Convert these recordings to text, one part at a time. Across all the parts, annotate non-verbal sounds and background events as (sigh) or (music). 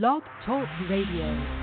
Blog Talk Radio.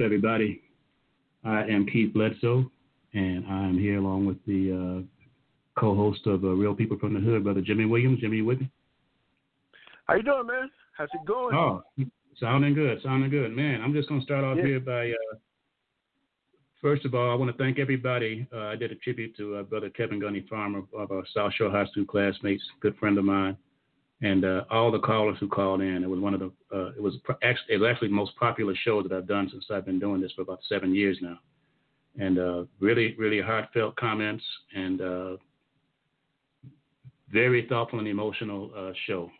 Everybody. I am Keith Bledsoe, and I'm here along with the uh, co-host of uh, Real People from the Hood, Brother Jimmy Williams. Jimmy, you with me? How you doing, man? How's it going? Oh, sounding good, sounding good, man. I'm just gonna start off yeah. here by. Uh, first of all, I want to thank everybody. Uh, I did a tribute to uh, Brother Kevin Gunny Farmer of our South Shore High School classmates, good friend of mine and uh, all the callers who called in. It was one of the uh, it was actually it was actually the most popular show that I've done since I've been doing this for about seven years now, and uh, really really heartfelt comments and uh, very thoughtful and emotional uh, show.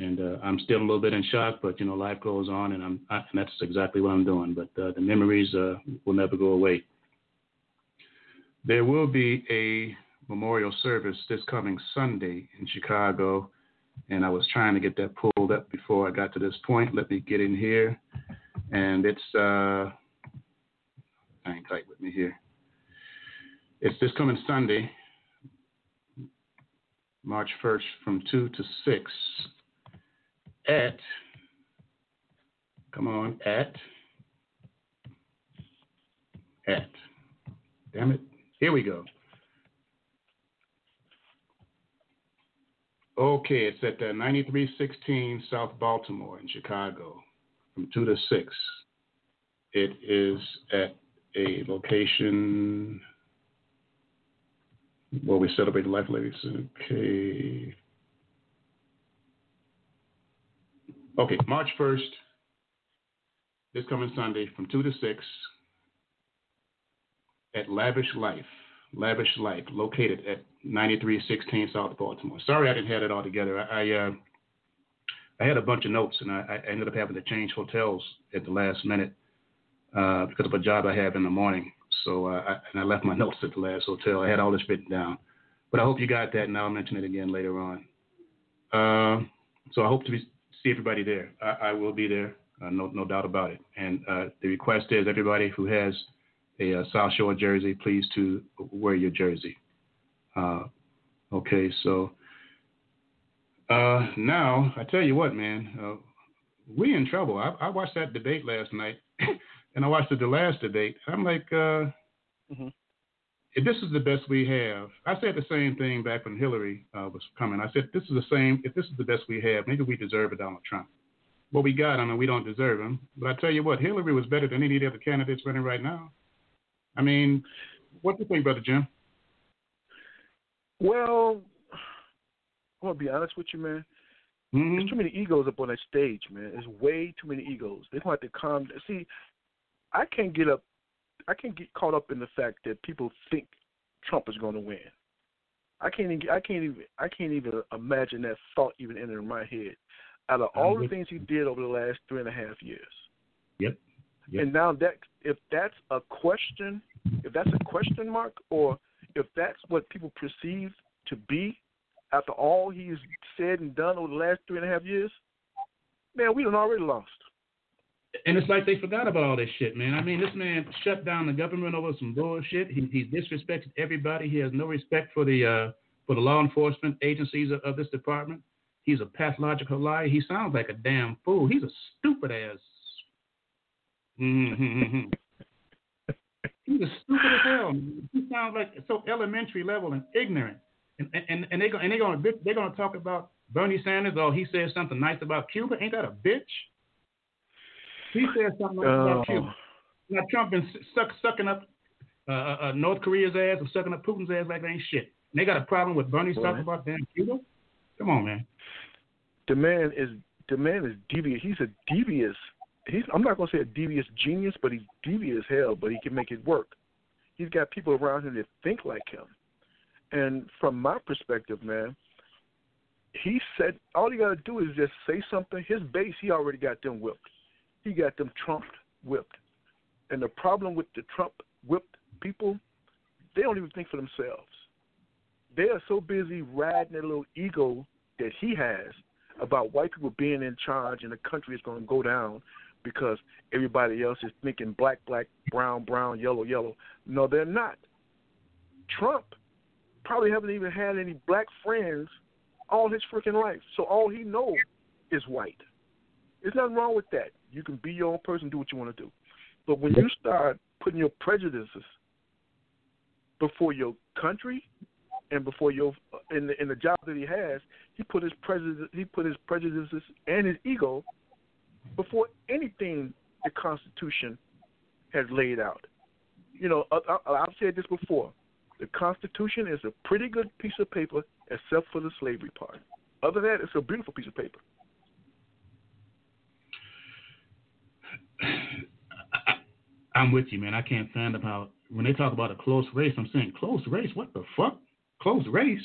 And uh, I'm still a little bit in shock, but you know life goes on, and I'm I, and that's exactly what I'm doing. But the memories will never go away. There will be a memorial service this coming Sunday in Chicago and I was trying to get that pulled up before I got to this point. Let me get in here, and it's uh, hang tight with me here. It's this coming Sunday, March 1st, from two to six at. Come on, at at. Damn it! Here we go. Okay, it's at the 9316 South Baltimore in Chicago from 2 to 6. It is at a location where we celebrate life ladies. Okay. Okay, March 1st, this coming Sunday from 2 to 6 at Lavish Life. Lavish Life, located at 9316 South Baltimore. Sorry, I didn't have it all together. I I, uh, I had a bunch of notes, and I, I, ended up having to change hotels at the last minute uh, because of a job I have in the morning. So uh, I, and I left my (laughs) notes at the last hotel. I had all this written down, but I hope you got that, and I'll mention it again later on. Uh, so I hope to be, see everybody there. I, I will be there, uh, no, no doubt about it. And uh, the request is everybody who has a, uh, South Shore jersey, please to wear your jersey. Uh, okay, so uh, now I tell you what, man, uh, we in trouble. I, I, watched that debate last night, (laughs) and I watched the, the last debate. I'm like, uh, mm-hmm. if this is the best we have, I said the same thing back when Hillary uh, was coming. I said, this is the same. If this is the best we have, maybe we deserve a Donald Trump. What we got, I mean, we don't deserve him. But I tell you what, Hillary was better than any of the other candidates running right now. I mean, what do you think, Brother Jim? Well, I'm gonna be honest with you, man. Mm-hmm. There's too many egos up on that stage, man. There's way too many egos. They're gonna have to calm. See, I can't get up. I can't get caught up in the fact that people think Trump is going to win. I can't even. I can't even. I can't even imagine that thought even entering my head. Out of all the things he did over the last three and a half years. Yep. Yep. And now that if that's a question, if that's a question mark, or if that's what people perceive to be after all he's said and done over the last three and a half years, man, we done already lost. And it's like they forgot about all this shit, man. I mean, this man shut down the government over some bullshit. He, he disrespected everybody. He has no respect for the uh, for the law enforcement agencies of, of this department. He's a pathological liar. He sounds like a damn fool. He's a stupid ass Mm-hmm. (laughs) He's as stupid as hell. He sounds like so elementary level and ignorant. And and and they go and they gonna they're gonna talk about Bernie Sanders. Oh, he said something nice about Cuba. Ain't that a bitch? He said something nice about oh. Cuba. Now Trump been suck, sucking up uh, uh, uh, North Korea's ass or sucking up Putin's ass like they ain't shit. And they got a problem with Bernie talking about damn Cuba. Come on, man. The man is the man is devious. He's a devious he's I'm not gonna say a devious genius, but he's devious as hell, but he can make it work. He's got people around him that think like him. And from my perspective, man, he said all you gotta do is just say something. His base, he already got them whipped. He got them trumped whipped. And the problem with the Trump whipped people, they don't even think for themselves. They are so busy riding their little ego that he has about white people being in charge and the country is going to go down because everybody else is thinking black, black, brown, brown, yellow, yellow. No, they're not. Trump probably haven't even had any black friends all his freaking life. So all he knows is white. There's nothing wrong with that. You can be your own person, do what you want to do. But when you start putting your prejudices before your country and before your uh, in the in the job that he has, he put his prejudice he put his prejudices and his ego before anything the Constitution has laid out. You know, I, I, I've said this before. The Constitution is a pretty good piece of paper, except for the slavery part. Other than that, it's a beautiful piece of paper. I'm with you, man. I can't stand about when they talk about a close race. I'm saying close race. What the fuck? Close race?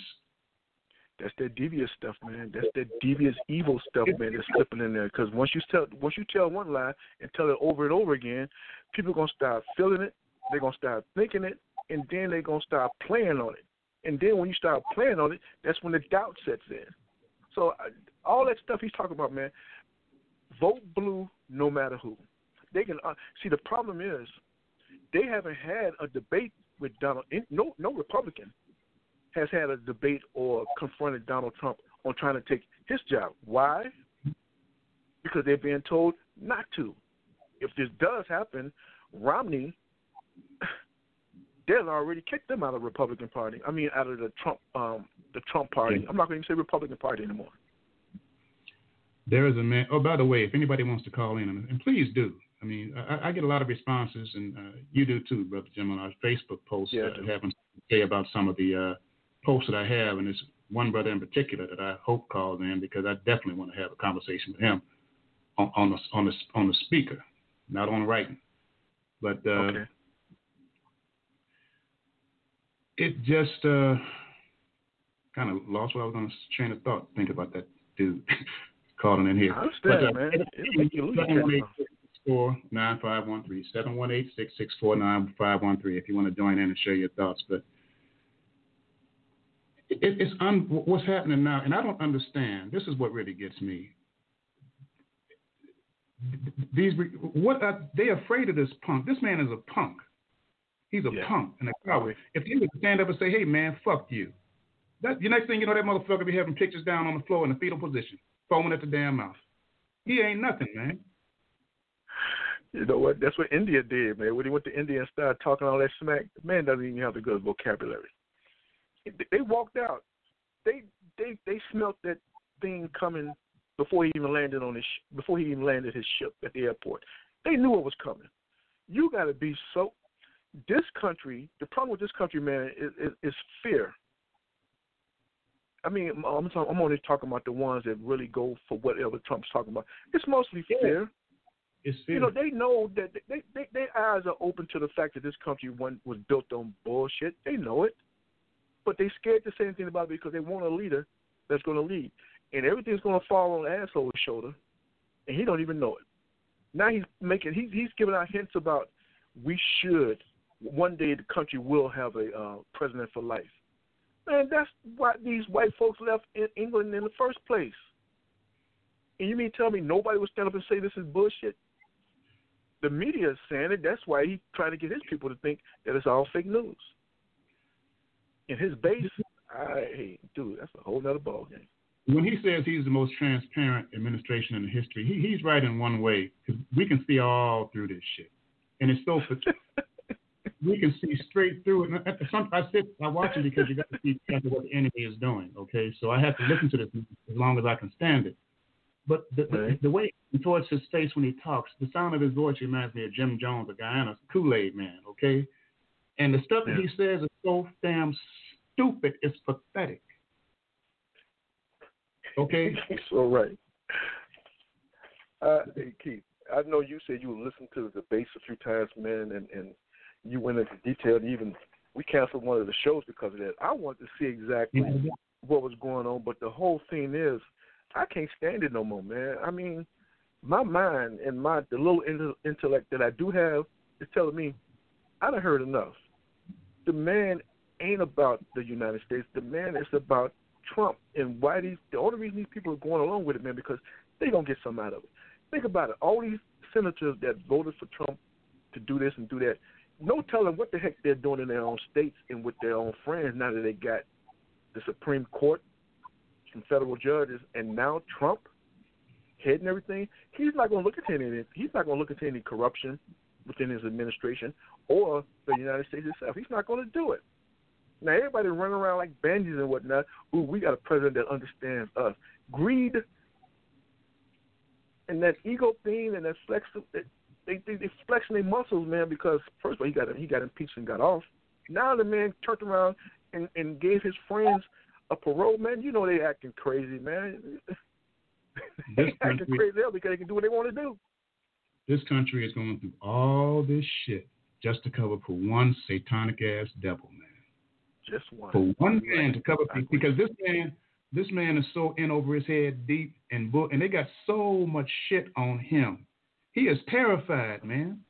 That's that devious stuff, man. That's that devious evil stuff, man. That's slipping in there. Because once you tell once you tell one lie and tell it over and over again, people are gonna start feeling it. They're gonna start thinking it, and then they're gonna start playing on it. And then when you start playing on it, that's when the doubt sets in. So all that stuff he's talking about, man. Vote blue, no matter who. They can uh, see the problem is they haven't had a debate with Donald. No, no Republican has had a debate or confronted Donald Trump on trying to take his job. Why? Because they're being told not to. If this does happen, Romney, they'll already kicked them out of the Republican Party. I mean, out of the Trump, um, the Trump Party. I'm not going to say Republican Party anymore. There is a man. Oh, by the way, if anybody wants to call in, and please do. I mean, I, I get a lot of responses, and uh, you do too, brother Jim, on our Facebook posts yeah, uh, having to say about some of the uh, posts that I have, and there's one brother in particular that I hope calls in because I definitely want to have a conversation with him on, on the on the on the speaker, not on writing. But uh, okay. it just uh, kind of lost what I was going to train of thought. Think about that dude (laughs) calling in here. I understand, but, uh, man. It, it, it, 664-9513. 718-664-9513 if you want to join in and share your thoughts. But it, it's un, what's happening now, and I don't understand. This is what really gets me. These what are they afraid of this punk? This man is a punk. He's a Yeah. punk and a coward. If he would stand up and say, "Hey, man, fuck you," that the next thing you know, that motherfucker be having pictures down on the floor in the fetal position, foaming at the damn mouth. He ain't nothing, man. You know what? That's what India did, man. When he went to India and started talking all that smack, the man doesn't even have the good vocabulary. They walked out. They they they smelt that thing coming before he even landed on his sh- before he even landed his ship at the airport. They knew it was coming. You got to be so. This country, the problem with this country, man, is, is, is fear. I mean, I'm talking, I'm only talking about the ones that really go for whatever Trump's talking about. It's mostly Yeah. fear It's fear. you know, they know that they, they their eyes are open to the fact that this country one was built on bullshit. They know it, but they scared to say anything about it because they want a leader that's going to lead, and everything's going to fall on asshole's shoulder, and he don't even know it. Now he's making he's he's giving out hints about we should one day the country will have a uh, president for life. Man, that's why these white folks left in England in the first place. And you mean tell me nobody would stand up and say this is bullshit? The media is saying it. That's why he's trying to get his people to think that it's all fake news. In his base, I hey, dude, that's a whole other ball game. when he says he's the most transparent administration in history, he, he's right in one way because we can see all through this shit, and it's so (laughs) we can see straight through it. And the- some, I sit, I watch it because you got to see exactly what the enemy is doing. Okay, so I have to listen to this as long as I can stand it. But the, the, Right. the way towards his face when he talks, the sound of his voice reminds me of Jim Jones, the Guyana Kool Aid Man. Okay, and the stuff that he says is so damn stupid, it's pathetic. Okay. (laughs) So right. Uh, hey Keith, I know you said you listened to the debates a few times, man, and and you went into detail. Even we canceled one of the shows because of that. I wanted to see exactly what was going on, but the whole thing is, I can't stand it no more, man. I mean, my mind and my the little intellect that I do have is telling me I done heard enough. The man ain't about the United States. The man is about Trump and why these. The only reason these people are going along with it, man, because they gonna get something out of it. Think about it. All these senators that voted for Trump to do this and do that, no telling what the heck they're doing in their own states and with their own friends now that they got the Supreme Court, some federal judges, and now Trump heading everything. He's not to look at any. He's not to look at any corruption within his administration or the United States itself. He's not going to do it. Now everybody running around like bandits and whatnot. Ooh, we got a president that understands us. Greed and that ego thing and that flex. They they they flexing their muscles, man. Because first of all, he got he got impeached and got off. Now the man turned around and and gave his friends a parole. Man, you know they acting crazy, man. (laughs) they acting crazy because they can do what they want to do. This country is going through all this shit just to cover for one satanic ass devil, man. Just one. For one man to cover agree. because this man, this man is so in over his head deep and book, and they got so much shit on him. He is terrified, man.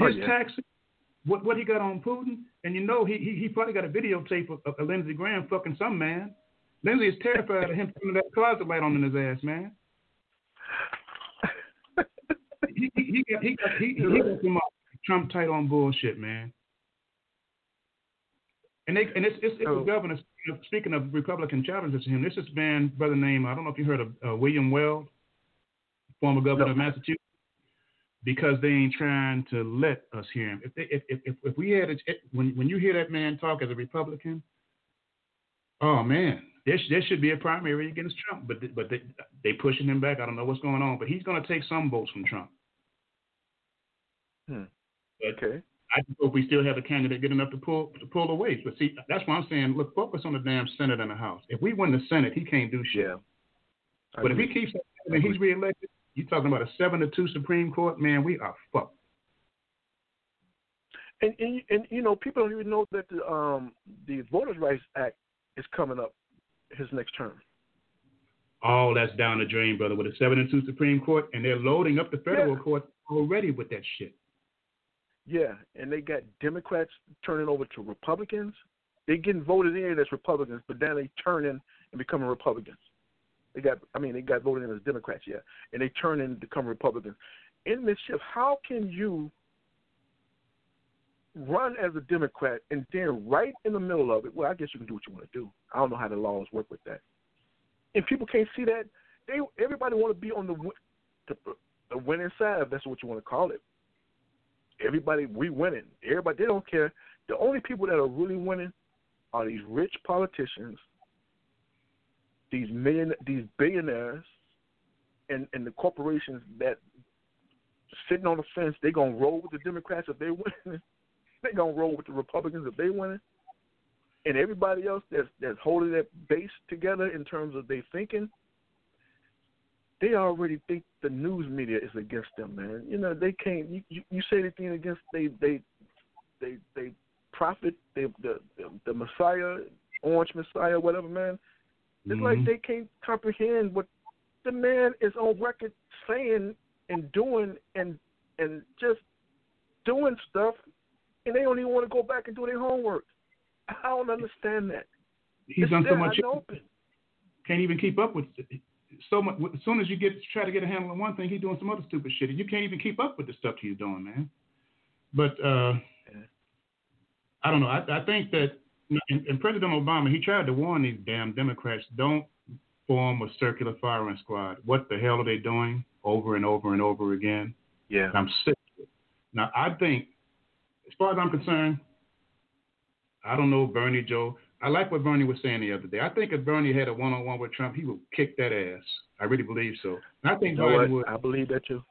Oh, His yeah. taxes, what what he got on Putin, and you know he he, he probably got a videotape of, of Lindsey Graham fucking some man. Lindsey is terrified of him putting that closet light on in his ass, man. He he, he got he got he, he got some uh, Trump tight on bullshit, man. And they and it's it's, it's Oh. the governor speaking of, Republican challenges to him. This is man brother name I don't know if you heard of uh, William Weld, former governor No. of Massachusetts, because they ain't trying to let us hear him. If they, if, if if we had it, when when you hear that man talk as a Republican, oh man, there there should be a primary against Trump, but but they they pushing him back. I don't know what's going on, but he's going to take some votes from Trump. Hmm. Okay. I just hope we still have a candidate good enough to pull to pull away. But see, that's why I'm saying, look, focus on the damn Senate and the House. If we win the Senate, he can't do shit. Yeah. But if he keeps and he's reelected, you're talking about a seven to two Supreme Court, man, we are fucked. And, and and you know, people don't even know that the um the Voters Rights Act is coming up his next term. all that's down the drain, brother, with a seven and two Supreme Court, and they're loading up the federal Yeah. court already with that shit. Yeah, and they got Democrats turning over to Republicans. They getting voted in as Republicans, but then they turn in and become Republicans. They got, I mean, they got voted in as Democrats, yeah, and they turn in and become Republicans. In this shift, how can you run as a Democrat and then right in the middle of it? Well, I guess you can do what you want to do. I don't know how the laws work with that. And people can't see that. They everybody want to be on the the, the winning side, if that's what you want to call it everybody we winning. Everybody they don't care. The only people that are really winning are these rich politicians, these million these billionaires and, and the corporations that sitting on the fence, they gonna roll with the Democrats if they (laughs) winning. they gonna roll with the Republicans if they winning. And everybody else that's that's holding that base together in terms of their thinking, they already think the news media is against them, man. You know, they can't. You, you, you say anything against they they they they prophet they, the the the Messiah, Orange Messiah, whatever, man. It's like Mhm. they can't comprehend what the man is on record saying and doing and and just doing stuff, and they don't even want to go back and do their homework. I don't understand that. He's It's done so much. open. Can't even keep up with it. So much. As soon as you get try to get a handle on one thing, he's doing some other stupid shit. And you can't even keep up with the stuff he's doing, man. But uh, I don't know. I, I think that and, and President Obama, he tried to warn these damn Democrats, don't form a circular firing squad. What the hell are they doing over and over and over again? Yeah. I'm sick of it. Now, I think, as far as I'm concerned, I don't know Bernie Joe. I like what Bernie was saying the other day. I think if Bernie had a one-on-one with Trump, he would kick that ass. I really believe so. And I think You know Biden would. I believe that too.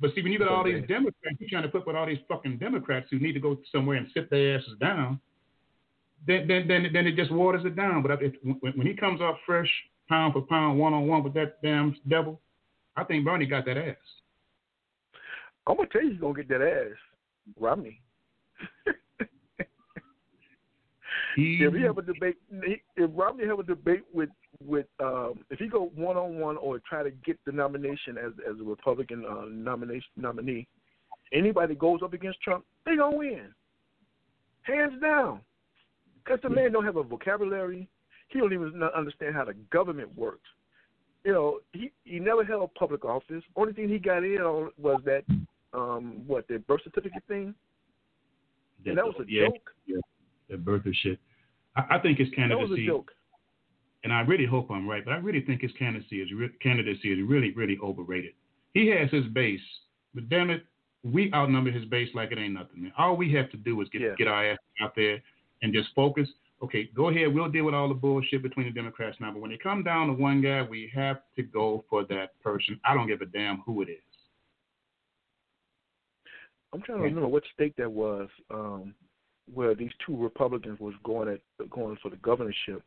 But see, when you got all these Democrats, you're trying to put with all these fucking Democrats who need to go somewhere and sit their asses down. Then, then, then, then it just waters it down. But if, when, when he comes off fresh, pound for pound, one on one with that damn devil, I think Bernie got that ass. I'm gonna tell you, he's gonna get that ass, Romney. (laughs) He, if he have a debate, if Romney have a debate with with um, if he go one on one or try to get the nomination as as a Republican uh, nomination nominee, anybody goes up against Trump, they gonna win, hands down, because the man don't have a vocabulary. He don't even understand how the government works. You know, he he never held public office. Only thing he got in on was that um what the birth certificate thing, and that was a yeah, joke. Yeah, that birther shit. I, I think his candidacy, and I really hope I'm right, but I really think his candidacy is re- candidacy is really, really overrated. He has his base, but damn it, we outnumber his base like it ain't nothing. Man. All we have to do is get Yeah. get our ass out there and just focus. Okay, go ahead. We'll deal with all the bullshit between the Democrats now, but when it come down to one guy, we have to go for that person. I don't give a damn who it is. I'm trying to remember what state that was, um, where these two Republicans was going at going for the governorship,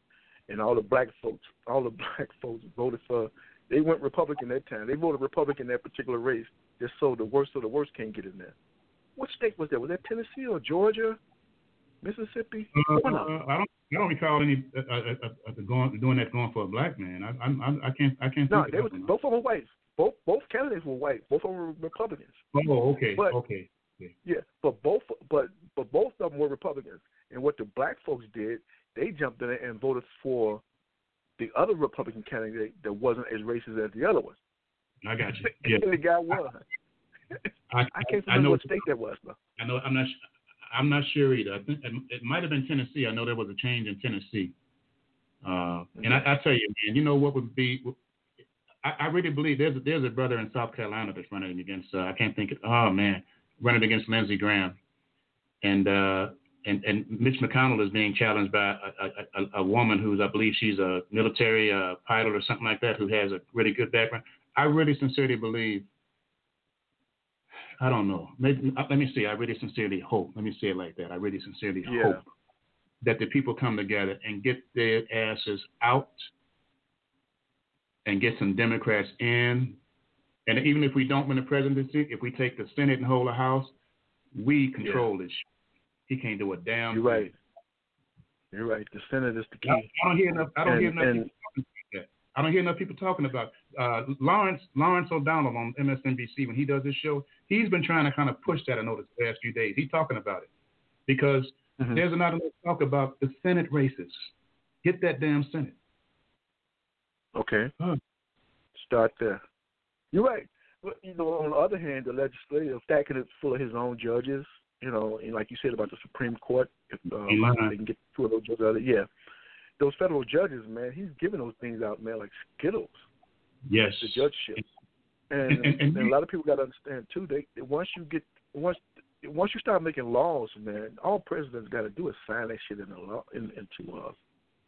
and all the black folks, all the (laughs) black folks voted for. They went Republican that time. They voted Republican that particular race, just so the worst of the worst can't get in there. What state was that? Was that Tennessee or Georgia, Mississippi? Uh, them. I don't. I don't recall any uh, uh, uh, uh, going doing that going for a black man. I I, I can't I can't No, think they of was both of them were white. Both both candidates were white. Both of them were Republicans. Oh, okay, But- okay. Yeah, but both but but both of them were Republicans. And what the black folks did, they jumped in and voted for the other Republican candidate that wasn't as racist as the other one. I got you. (laughs) Yeah, the guy won. I, (laughs) I can't I remember know. what state that was though. I know. I'm not. I'm not sure either. I think it, it might have been Tennessee. I know there was a change in Tennessee. Uh, and I, I tell you, man, you know what would be? I, I really believe there's a, there's a brother in South Carolina that's running against. Uh, I can't think. Of, oh man, running against Lindsey Graham, and uh, and and Mitch McConnell is being challenged by a, a, a, woman who's I believe she's a military uh, pilot or something like that who has a really good background. I really sincerely believe I don't know. Maybe uh, let me see. I really sincerely hope. Let me say it like that. I really sincerely Yeah. hope that the people come together and get their asses out and get some Democrats in. And even if we don't win the presidency, if we take the Senate and hold the House, we control this. He can't do a damn. You're thing. right. You're right. The Senate is the key. I don't hear enough. I don't hear enough. and- people talking. I don't hear enough people talking about uh, Lawrence Lawrence O'Donnell on MSNBC when he does his show. He's been trying to kind of push that. I noticed the past few days. He's talking about it because mm-hmm. there's not enough talk about the Senate races. Get that damn Senate. Okay. Huh. Start there. You're right. But you know, on the other hand, the legislature stacking it full of his own judges. You know, and like you said about the Supreme Court, if um, they can get two of those judges out of yeah, those federal judges, man, he's giving those things out, man, like Skittles. Yes. The judgeship. And, and, and, and a lot of people got to understand too. They once you get once once you start making laws, man, all presidents got to do is sign that shit in the law in, into uh,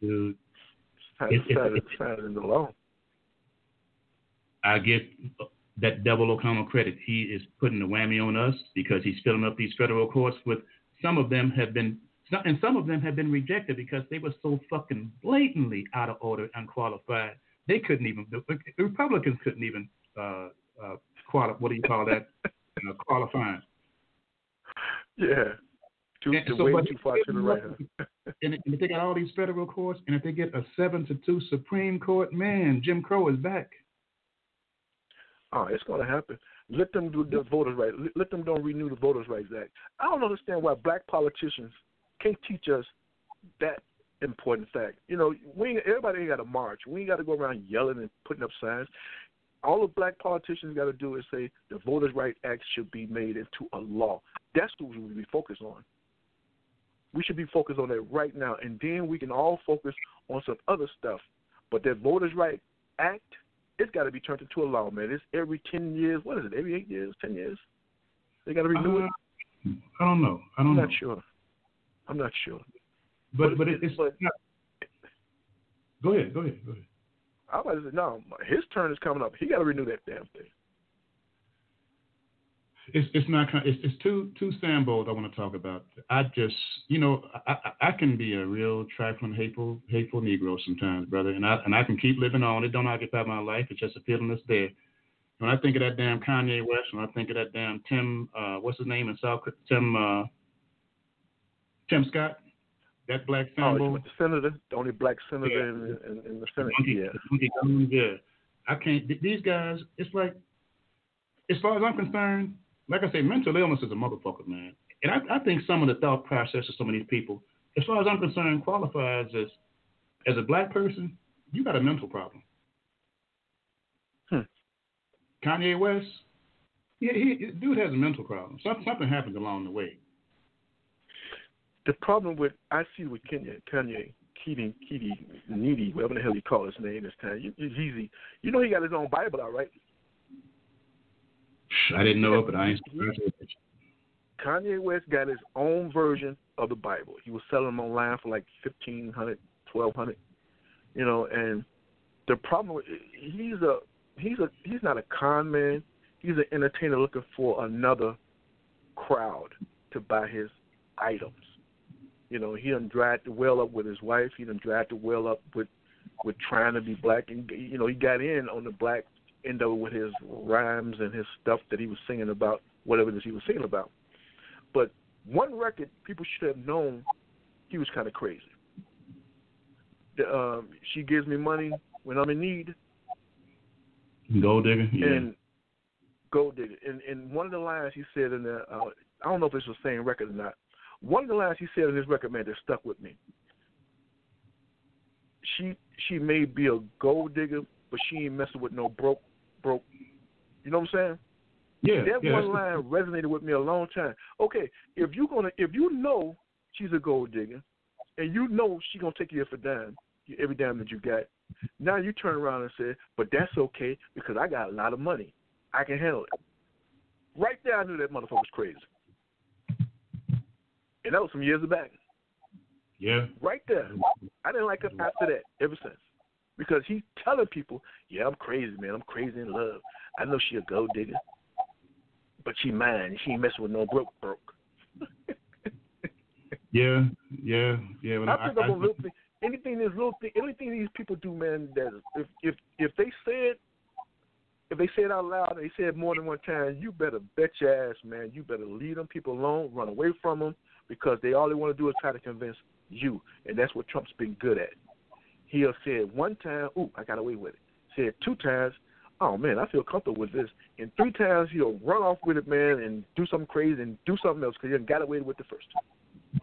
Dude, sign, it, sign, it, sign it in the law. I get that double O'Connell credit. He is putting the whammy on us because he's filling up these federal courts with some of them have been and some of them have been rejected because they were so fucking blatantly out of order, unqualified. They couldn't even the Republicans couldn't even uh, uh, qualify. What do you call that? uh, qualifying. Yeah. Too, and, so, way too far to the right. and, if they got all these federal courts, and if they get a seven to two Supreme Court, man, Jim Crow is back. Oh, it's going to happen. Let them do the voters' right. Let them don't renew the Voters' Rights Act. I don't understand why black politicians can't teach us that important fact. You know, we ain't, everybody ain't got to march. We ain't got to go around yelling and putting up signs. All the black politicians got to do is say the Voters' Right Act should be made into a law. That's what we should be focused on. We should be focused on that right now, and then we can all focus on some other stuff. But that Voters' Right Act, it's got to be turned into a law, man. It's every ten years. What is it? Every eight years? Ten years? They got to renew uh, it. I don't know. I don't I'm know. not sure. I'm not sure. But but, it, it's but, not, Go ahead. Go ahead. Go ahead. I was no. His turn is coming up. He got to renew that damn thing. It's it's not it's it's two two sandbows I want to talk about. I just you know I, I, I can be a real trifling hateful hateful Negro sometimes, brother, and I and I can keep living on. It don't occupy my life. It's just a feeling that's there. When I think of that damn Kanye West, when I think of that damn Tim, uh, what's his name in South Tim uh, Tim Scott, that black senator. Oh, the senator, the only black senator yeah. in, in, in, the Senate. yeah. yeah. I can't. These guys, it's like, as far as I'm concerned, like I say, mental illness is a motherfucker, man. And I, I think some of the thought process of some of these people, as far as I'm concerned, qualifies as as a black person, you got a mental problem. Hmm. Kanye West, he, he dude has a mental problem. Something, something happened along the way the problem with I see with Kanye, Kanye Keating, Keating, Needy, whatever the hell you call his name this time. He's easy. You know he got his own Bible out, right? I didn't know it, but I ain't. Kanye West got his own version of the Bible. He was selling them online for like fifteen hundred, twelve hundred, you know. And the problem, he's a he's a he's not a con man. He's an entertainer looking for another crowd to buy his items. You know, he done dried the well up with his wife. He done dried the well up with with trying to be black, and you know, he got in on the black end it with his rhymes and his stuff that he was singing about, whatever it is he was singing about. But one record, people should have known he was kind of crazy. The, um, she gives me money when I'm in need. Gold digger. Yeah. And gold digger. And and one of the lines he said in the, uh, I don't know if it's the same record or not, one of the lines he said in this record, man, that stuck with me. She she may be a gold digger, but she ain't messing with no broke broke. You know what I'm saying? Yeah. That yeah, one line resonated with me a long time. Okay, if you gonna if you know she's a gold digger, and you know she gonna take you for dime, every dime that you got. Now you turn around and say, but that's okay because I got a lot of money. I can handle it. Right there, I knew that motherfucker was crazy. And that was some years back. Yeah. Right there. I didn't like him after that, ever since. Because he's telling people, yeah, I'm crazy, man. I'm crazy in love. I know she a gold digger. But she mine. She ain't messing with no broke broke. (laughs) yeah, yeah, yeah. I pick up on little thing. Anything these little thing, anything these people do, man. That if if if they said, if they say it out loud, they say it more than one time. You better bet your ass, man. You better leave them people alone, run away from them, because they all they want to do is try to convince you, and that's what Trump's been good at. He'll say it one time, ooh, I got away with it. Say it two times, oh man, I feel comfortable with this. And three times he'll run off with it, man, and do something crazy and do something else because he got away with the first time.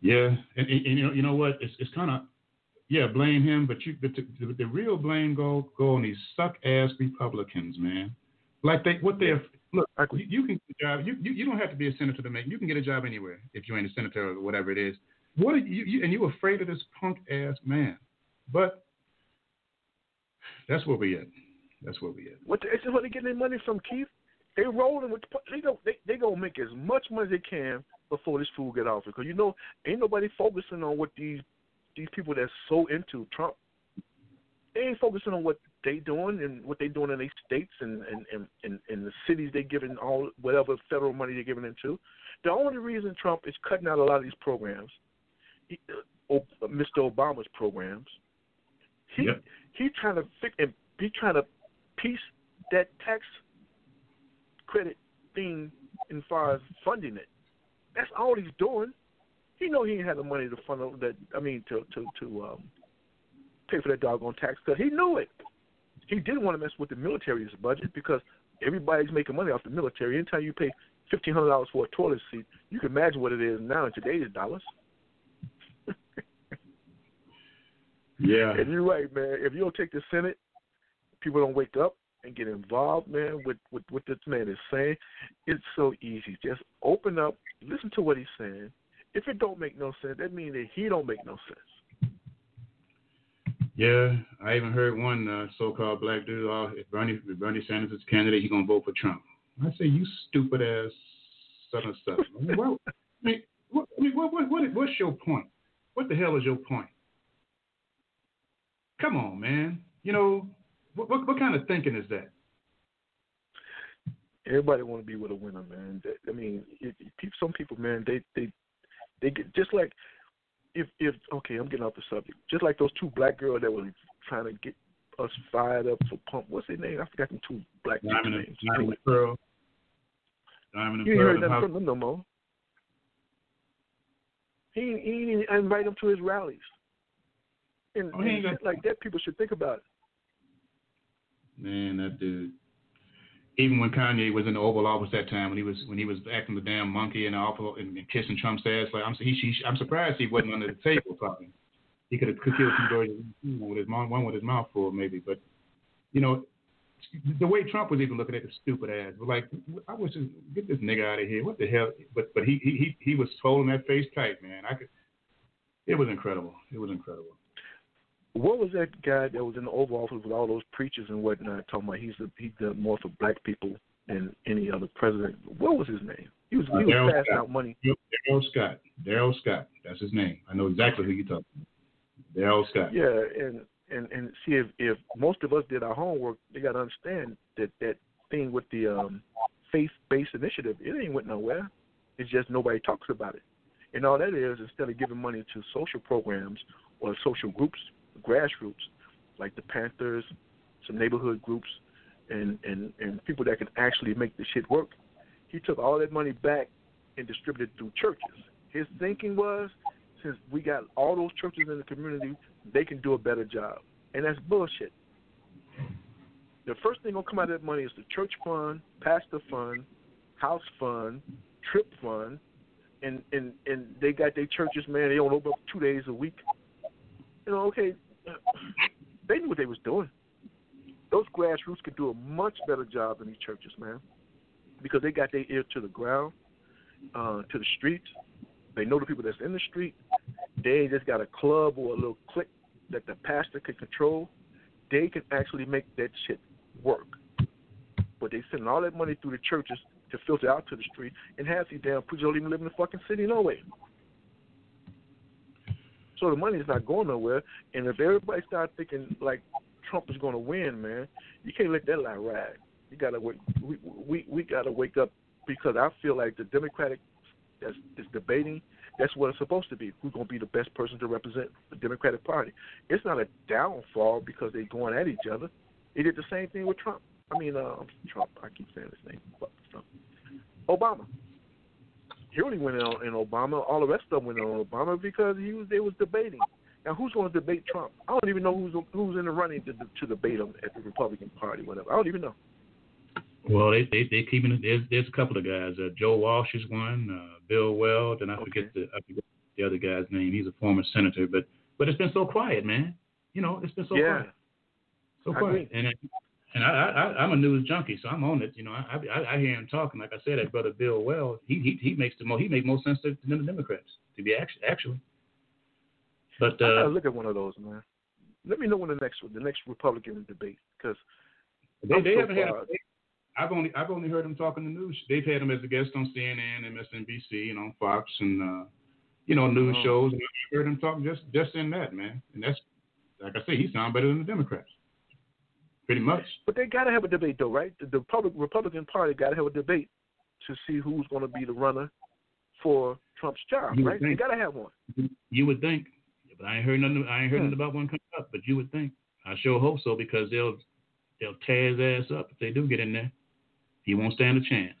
Yeah, and, and, and you know, you know what? It's it's kind of yeah, blame him, but you the, the, the real blame go go on these suck ass Republicans, man. Like they what they're look, you, you can get a job. You, you you don't have to be a senator to make. You can get a job anywhere if you ain't a senator or whatever it is. What are you, you and you afraid of this punk ass man? But that's where we at. That's where we at. What this is where they getting money from, Keith. They rolling with they go they they gonna make as much money as they can before this fool get off because you know ain't nobody focusing on what these these people that's so into Trump. They ain't focusing on what they doing and what they doing in their states and and, and, and, and the cities they giving all whatever federal money they're giving into. The only reason Trump is cutting out a lot of these programs, Mr. Obama's programs, he yep. he trying to fix and he trying to piece that tax credit thing as far as funding it. That's all he's doing. He know he ain't had the money to fund that. I mean, to to to um, pay for that doggone tax cut. He knew it. He didn't want to mess with the military's budget because everybody's making money off the military. Anytime you pay fifteen hundred dollars for a toilet seat, you can imagine what it is now in today's dollars. Yeah. And you're right, man. If you don't take the Senate, people don't wake up and get involved, man, with, with what this man is saying. It's so easy. Just open up, listen to what he's saying. If it don't make no sense, that means that he don't make no sense. Yeah, I even heard one uh, so-called black dude. Oh, if Bernie, if Bernie Sanders is candidate, he gonna vote for Trump. I say, you stupid ass southern stuff. I mean, what, I mean, what, I mean what, what, what, what's your point? What the hell is your point? Come on, man. You know, what, what, what kind of thinking is that? Everybody want to be with a winner, man. I mean, it, it, some people, man, they they they get just like if if okay, I'm getting off the subject. Just like those two black girls that were trying to get us fired up for pump. What's their name? I forgot them two black Diamond names. Diamond and Pearl. Diamond and you Pearl. Heard nothing from them no more. He he didn't invite them to his rallies. And, oh, and shit like that, people should think about it. Man, that dude. Even when Kanye was in the Oval Office that time, when he was when he was acting the damn monkey in the awful and, and kissing Trump's ass, like I'm he, he, I'm surprised he wasn't under the table talking. He could have killed two birds with his mouth, one with his mouth full maybe, but you know, the way Trump was even looking at the stupid ass, like I was just get this nigga out of here. What the hell? But but he he he was holding that face tight, man. I could. It was incredible. It was incredible what was that guy that was in the Oval Office with all those preachers and whatnot talking about he's the, he done more for black people than any other president? What was his name? He was, he was passing out money. Darrell Scott. Darrell Scott. That's his name. I know exactly who you're talking. Darrell Scott. Yeah, and and and see if if most of us did our homework, they got to understand that that thing with the um, faith-based initiative, it ain't went nowhere. It's just nobody talks about it. And all that is, instead of giving money to social programs or social groups, grassroots, like the Panthers, some neighborhood groups, and, and, and people that can actually make the shit work. He took all that money back and distributed through churches. His thinking was, since we got all those churches in the community, they can do a better job. And that's bullshit. The first thing gonna come out of that money is the church fund, pastor fund, house fund, trip fund, and and and they got their churches, man. They only open up two days a week. You know, okay, they knew what they was doing. Those grassroots could do a much better job than these churches, man, because they got their ear to the ground, uh, to the streets. They know the people that's in the street. They just got a club or a little clique that the pastor can control. They can actually make that shit work. But they sending all that money through the churches to filter out to the street, and half these damn preachers don't even live in the fucking city no way. So the money is not going nowhere. And if everybody start thinking like Trump is going to win, man, you can't let that lie ride. You gotta wake. We we we gotta wake up because I feel like the Democratic that's is debating. That's what it's supposed to be. Who's going to be the best person to represent the Democratic Party? It's not a downfall because they're going at each other. They did the same thing with Trump. I mean, uh, Trump. I keep saying his name. Trump. Obama. Only went in on in Obama. All the rest of them went on Obama because he was they was debating. Now, who's going to debate Trump? I don't even know who's who's in the running to, to debate him at the Republican Party, whatever. I don't even know. Well, they they they keeping it. There's there's a couple of guys. Uh, Joe Walsh is one. Uh, Bill Weld, and I forget okay. the I forget the other guy's name. He's a former senator, but but it's been so quiet, man. You know, it's been so yeah. quiet, so quiet. And and I, I I'm a news junkie, so I'm on it. You know, I I, I hear him talking. Like I said, that brother Bill Weld, he he he makes the most he makes more sense than the Democrats to be actually actually. But uh, I gotta look at one of those, man. Let me know when the next one, the next Republican debate because they, they so haven't far, had. I've only I've only heard them talking the news. They've had him as a guest on CNN, MSNBC, and on Fox, and uh, you know news oh. shows. And I heard him talk just just in that man, and that's like I say, he sounds better than the Democrats, pretty much. But they got to have a debate though, right? The, the public Republican Party got to have a debate to see who's going to be the runner for Trump's job, you right? They got to have one. You would think, but I ain't heard nothing. I ain't heard hmm. nothing about one coming up. But you would think. I sure hope so because they'll they'll tear his ass up if they do get in there. He won't stand a chance.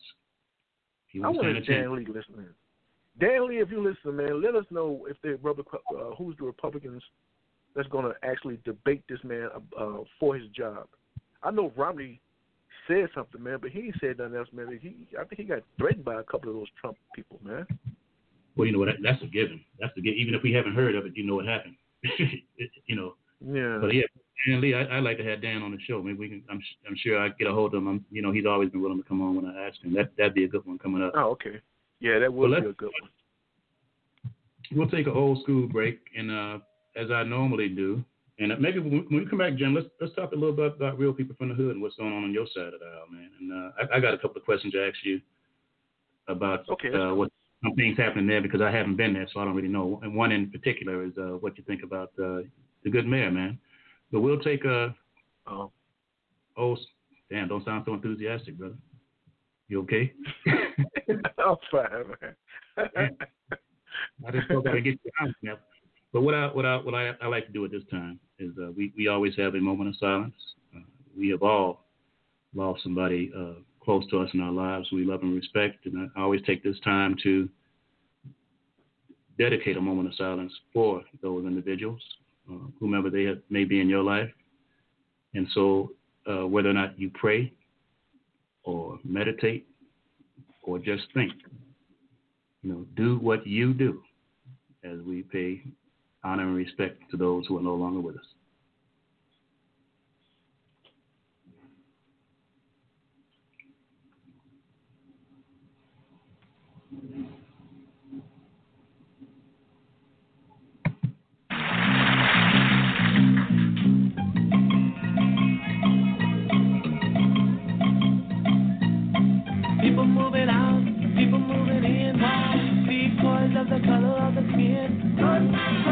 He won't I stand a chance. Dan Lee listening. Dan Lee, if you listen, man, let us know if they uh, who's the Republicans that's going to actually debate this man uh, for his job. I know Romney said something, man, but he ain't said nothing else, man. He, I think he got threatened by a couple of those Trump people, man. Well, you know what? That, that's a given. That's the even if we haven't heard of it, you know what happened. (laughs) you know. Yeah. But yeah, Dan Lee, I, would like to have Dan on the show. Maybe we can. I'm, I'm sure I get a hold of him. I'm, you know, he's always been willing to come on when I ask him. That that'd be a good one coming up. Oh, okay. Yeah, that would well, be a good one. We'll take an old school break, and uh, as I normally do, and maybe when we come back, Jim, let's let's talk a little bit about real people from the hood and what's going on on your side of the aisle, man. And uh, I, I, got a couple of questions to ask you about okay, uh, what some things happening there because I haven't been there, so I don't really know. And one in particular is uh, what you think about uh, the good mayor, man. But we'll take a. Oh. Oh, damn! Don't sound so enthusiastic, brother. You okay? (laughs) I'm fine, man. (laughs) I just hope I get you out, But what I what I what I, I like to do at this time is uh, we we always have a moment of silence. Uh, we have all lost somebody uh, close to us in our lives we love and respect, and I always take this time to dedicate a moment of silence for those individuals, uh, whomever they have, may be in your life. And so, uh, whether or not you pray, or meditate, or just think, you know, do what you do as we pay honor and respect to those who are no longer with us. People moving out, people moving in, because of the color of the skin.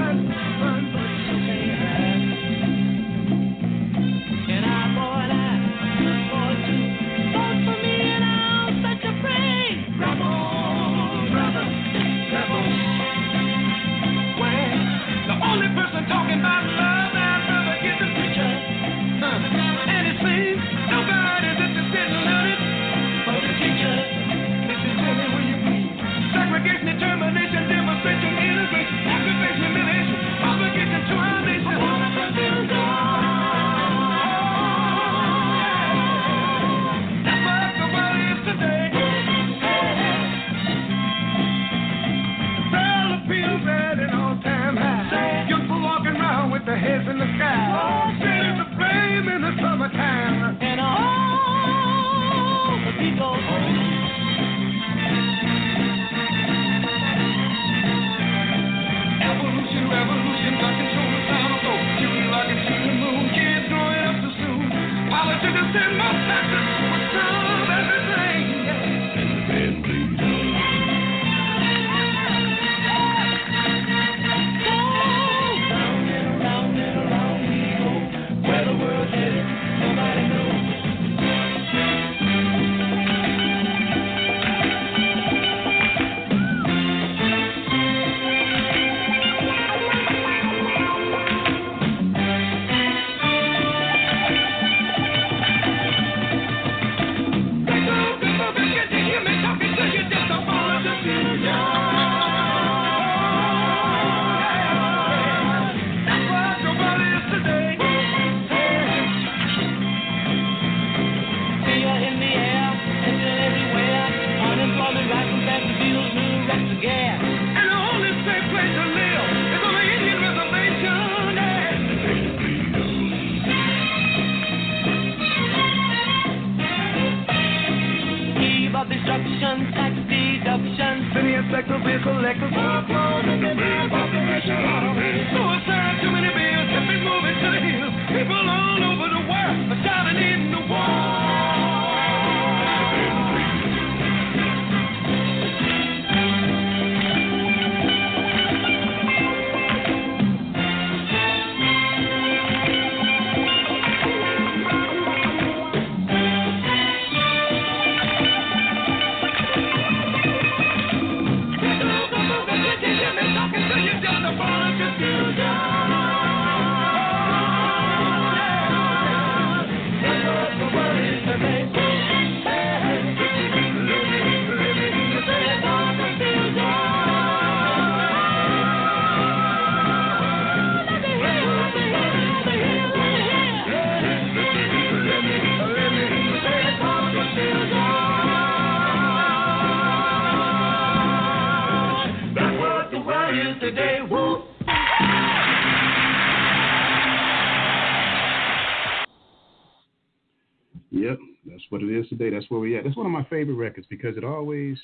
Today. That's where we at. That's one of my favorite records because it always,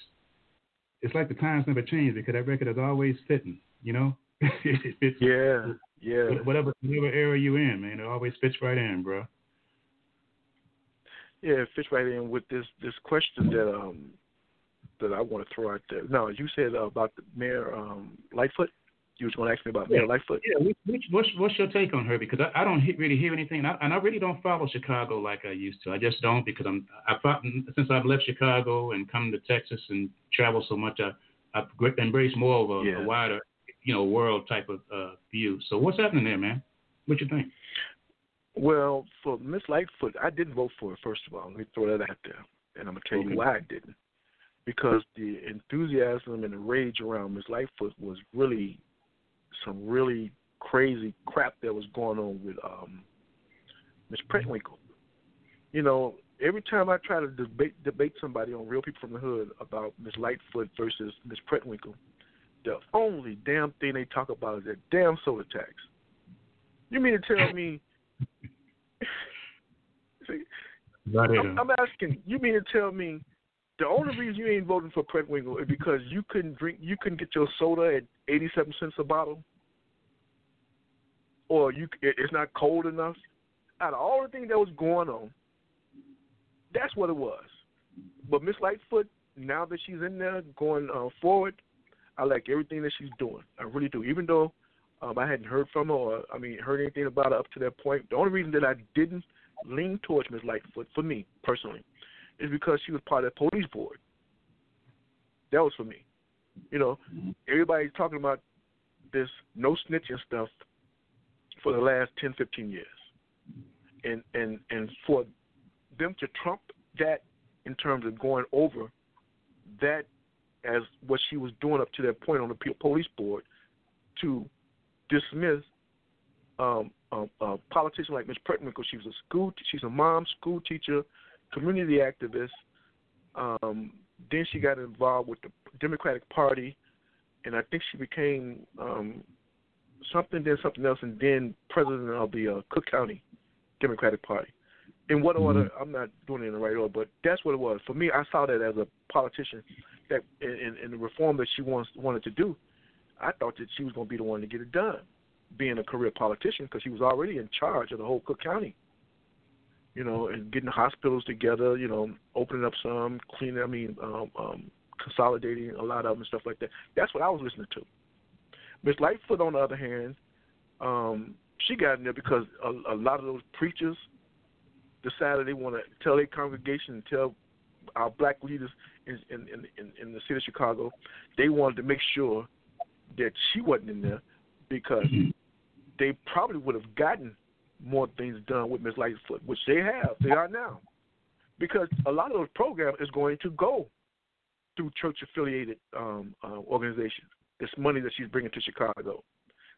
it's like the times never change because that record is always fitting. You know, (laughs) it fits. Yeah, yeah. Whatever whatever era you in, man, it always fits right in, bro. Yeah, it fits right in with this this question that um that I want to throw out there. No, you said about the Mayor um, Lightfoot. You was going to ask me about Mayor Lightfoot. Yeah, which, what's what's your take on her? Because I, I don't he- really hear anything, and I, and I really don't follow Chicago like I used to. I just don't because I'm I since I've left Chicago and come to Texas and travel so much, I I've embraced more of a, Yeah. a wider you know world type of uh, view. So what's happening there, man? What you think? Well, for Miss Lightfoot, I didn't vote for her. First of all, let me throw that out there, and I'm gonna tell Okay. you why I didn't. Because the enthusiasm and the rage around Miss Lightfoot was really some really crazy crap that was going on with um Miss Preckwinkle. You know, every time I try to debate debate somebody on Real People from the Hood about Miss Lightfoot versus Miss Preckwinkle, the only damn thing they talk about is that damn soda tax. You mean to tell me? (laughs) See, I'm, I'm asking. You mean to tell me the only reason you ain't voting for Preckwinkle is because you couldn't drink, you couldn't get your soda at eighty-seven cents a bottle, or you it- it's not cold enough. Out of all the things that was going on, that's what it was. But Miss Lightfoot, now that she's in there going uh, forward, I like everything that she's doing. I really do. Even though um, I hadn't heard from her, or I mean, heard anything about her up to that point. The only reason that I didn't lean towards Miss Lightfoot, for me personally, is because she was part of the police board. That was for me. You know, everybody's talking about this no snitching stuff for the last 10, 15 years. And and and for them to trump that in terms of going over that as what she was doing up to that point on the police board to dismiss um, um, a politician like Ms. Preckwinkle. She was a school, she's a mom, school teacher, community activist. Um, then she got involved with the Democratic Party, and I think she became um, something, then something else, and then president of the uh, Cook County Democratic Party. In what order? I'm not doing it in the right order, but that's what it was. For me, I saw that as a politician that in, in, in the reform that she wants wanted to do. I thought that she was going to be the one to get it done, being a career politician, because she was already in charge of the whole Cook County. You know, and getting the hospitals together. You know, opening up some, cleaning. I mean, um, um, consolidating a lot of them and stuff like that. That's what I was listening to. Miss Lightfoot, on the other hand, um, she got in there because a, a lot of those preachers decided they want to tell their congregation and tell our black leaders in, in, in, in the city of Chicago, they wanted to make sure that she wasn't in there because they probably would have gotten more things done with Ms. Lightfoot, which they have. They are now. Because a lot of those programs is going to go through church affiliated um, uh, organizations. This money that she's bringing to Chicago.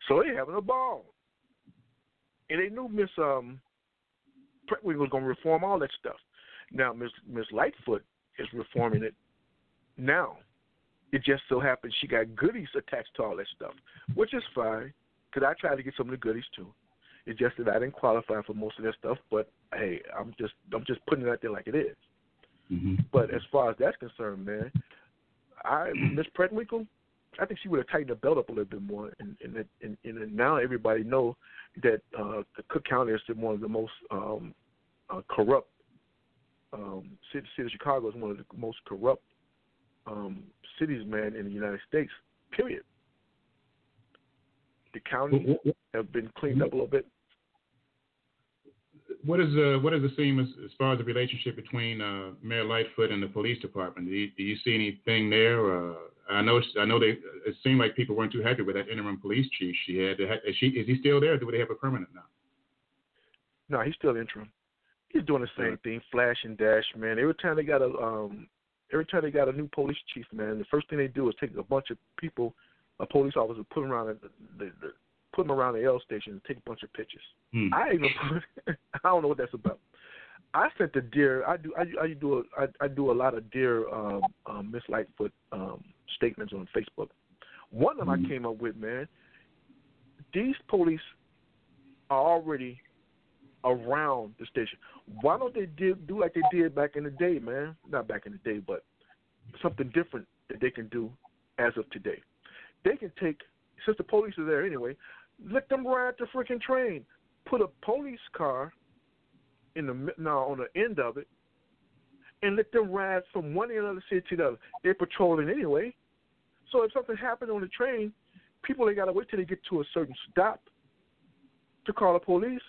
So they're having a ball. And they knew Miss um, Preckwinkle was going to reform all that stuff. Now, Miss Miss Lightfoot is reforming it now. It just so happens she got goodies attached to all that stuff, which is fine because I tried to get some of the goodies too. It's just that I didn't qualify for most of that stuff. But hey, I'm just I'm just putting it out there like it is. Mm-hmm. But as far as that's concerned, man, I Miss Preckwinkle, I think she would have tightened the belt up a little bit more, and and, it- and, and now everybody know that uh, the Cook County is one of the most um, uh, corrupt. Um, city, city of Chicago is one of the most corrupt um, cities, man, in the United States. Period. The counties have been cleaned up a little bit. What is uh, what is the seem as, as far as the relationship between uh, Mayor Lightfoot and the police department? Do you, do you see anything there? Uh, I know I know they it seemed like people weren't too happy with that interim police chief she had. Is, she, is he still there? Or do they have a permanent now? No, he's still interim. He's doing the same thing, flash and dash, man. Every time they got a um every time they got a new police chief, man, the first thing they do is take a bunch of people, a police officer, put them around the, the, the put them around the L station and take a bunch of pictures. Hmm. I even (laughs) put, I don't know what that's about. I sent the deer. I do. I, I do. A, I, I do a lot of deer um, um, Miss Lightfoot um, statements on Facebook. One of them I came up with, man. These police are already around the station. Why don't they do, do like they did back in the day, man? Not back in the day, but something different that they can do as of today. They can take, since the police are there anyway, let them ride the freaking train. Put a police car in the now on the end of it, and let them ride from one end of the city to the other. They're patrolling anyway, so if something happened on the train, people they got to wait till they get to a certain stop to call the police.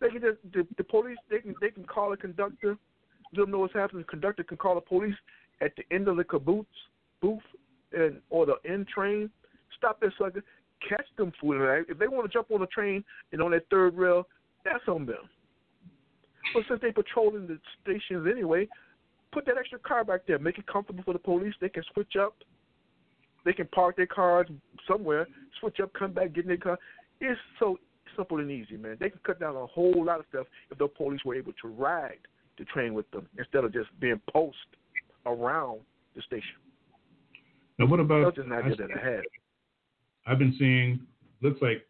They can just the, the police they can they can call a conductor, let them know what's happening. The conductor can call the police at the end of the caboose booth and or the end train. Stop that sucker, catch them fooling. If they want to jump on the train and on that third rail, that's on them. But since they patrolling the stations anyway, put that extra car back there. Make it comfortable for the police. They can switch up. They can park their cars somewhere, switch up, come back, get in their car. It's so simple and easy, man. They can cut down a whole lot of stuff if the police were able to ride the train with them instead of just being post around the station. Now, what about? That's just an idea that I had. I've been seeing. Looks like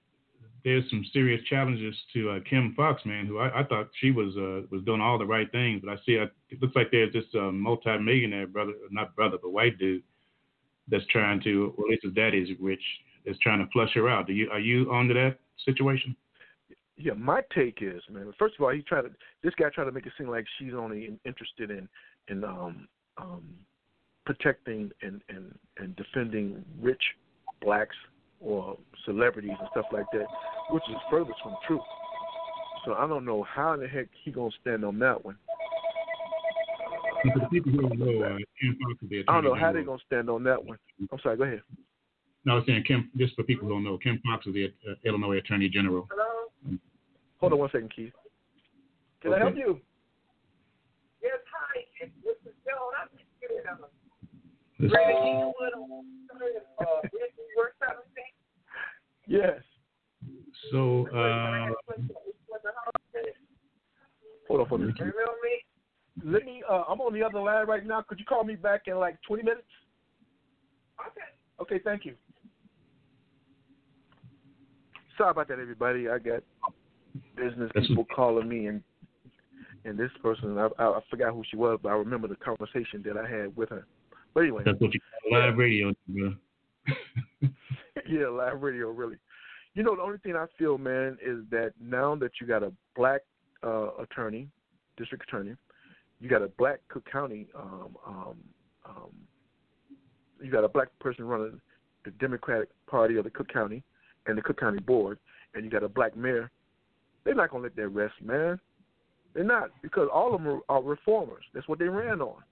there's some serious challenges to uh, Kim Foxx, man, who I, I thought she was uh, was doing all the right things, but I see uh, it looks like there's this uh, multi-millionaire brother, not brother, but white dude that's trying to, well, at least his daddy's rich, that's trying to flush her out. Do you are you onto that situation? Yeah, my take is, man. First of all, he tried to. This guy tried to make it seem like she's only interested in in um um protecting and and and defending rich blacks or celebrities and stuff like that, which is furthest from true. So I don't know how the heck he gonna stand on that one. for people who don't know, uh, Kim Foxx is the I don't know how they're gonna stand on that one. I'm sorry. Go ahead. No, I was saying Kim. Just for people who don't know, Kim Foxx is the uh, Illinois Attorney General. Hello. Hold on one second, Keith. Can I help you? Yes, hi. This is Joan. I'm just kidding. I'm This- ready to you with uh, if you work something. Yes. So, uh, Hold on for a minute. You know me? Let me. Uh, I'm on the other line right now. Could you call me back in like 20 minutes? Okay. Okay. Thank you. Sorry about that, everybody. I got business That's- people calling me, and and this person, I, I I forgot who she was, but I remember the conversation that I had with her. But anyway, that's what you call live radio, bro. (laughs) yeah, live radio, really. You know, the only thing I feel, man, is that now that you got a black uh, attorney, district attorney, you got a black Cook County, um, um, um, you got a black person running the Democratic Party of the Cook County and the Cook County Board, and you got a black mayor. They're not gonna let that rest, man. They're not because all of them are, are reformers. That's what they ran on.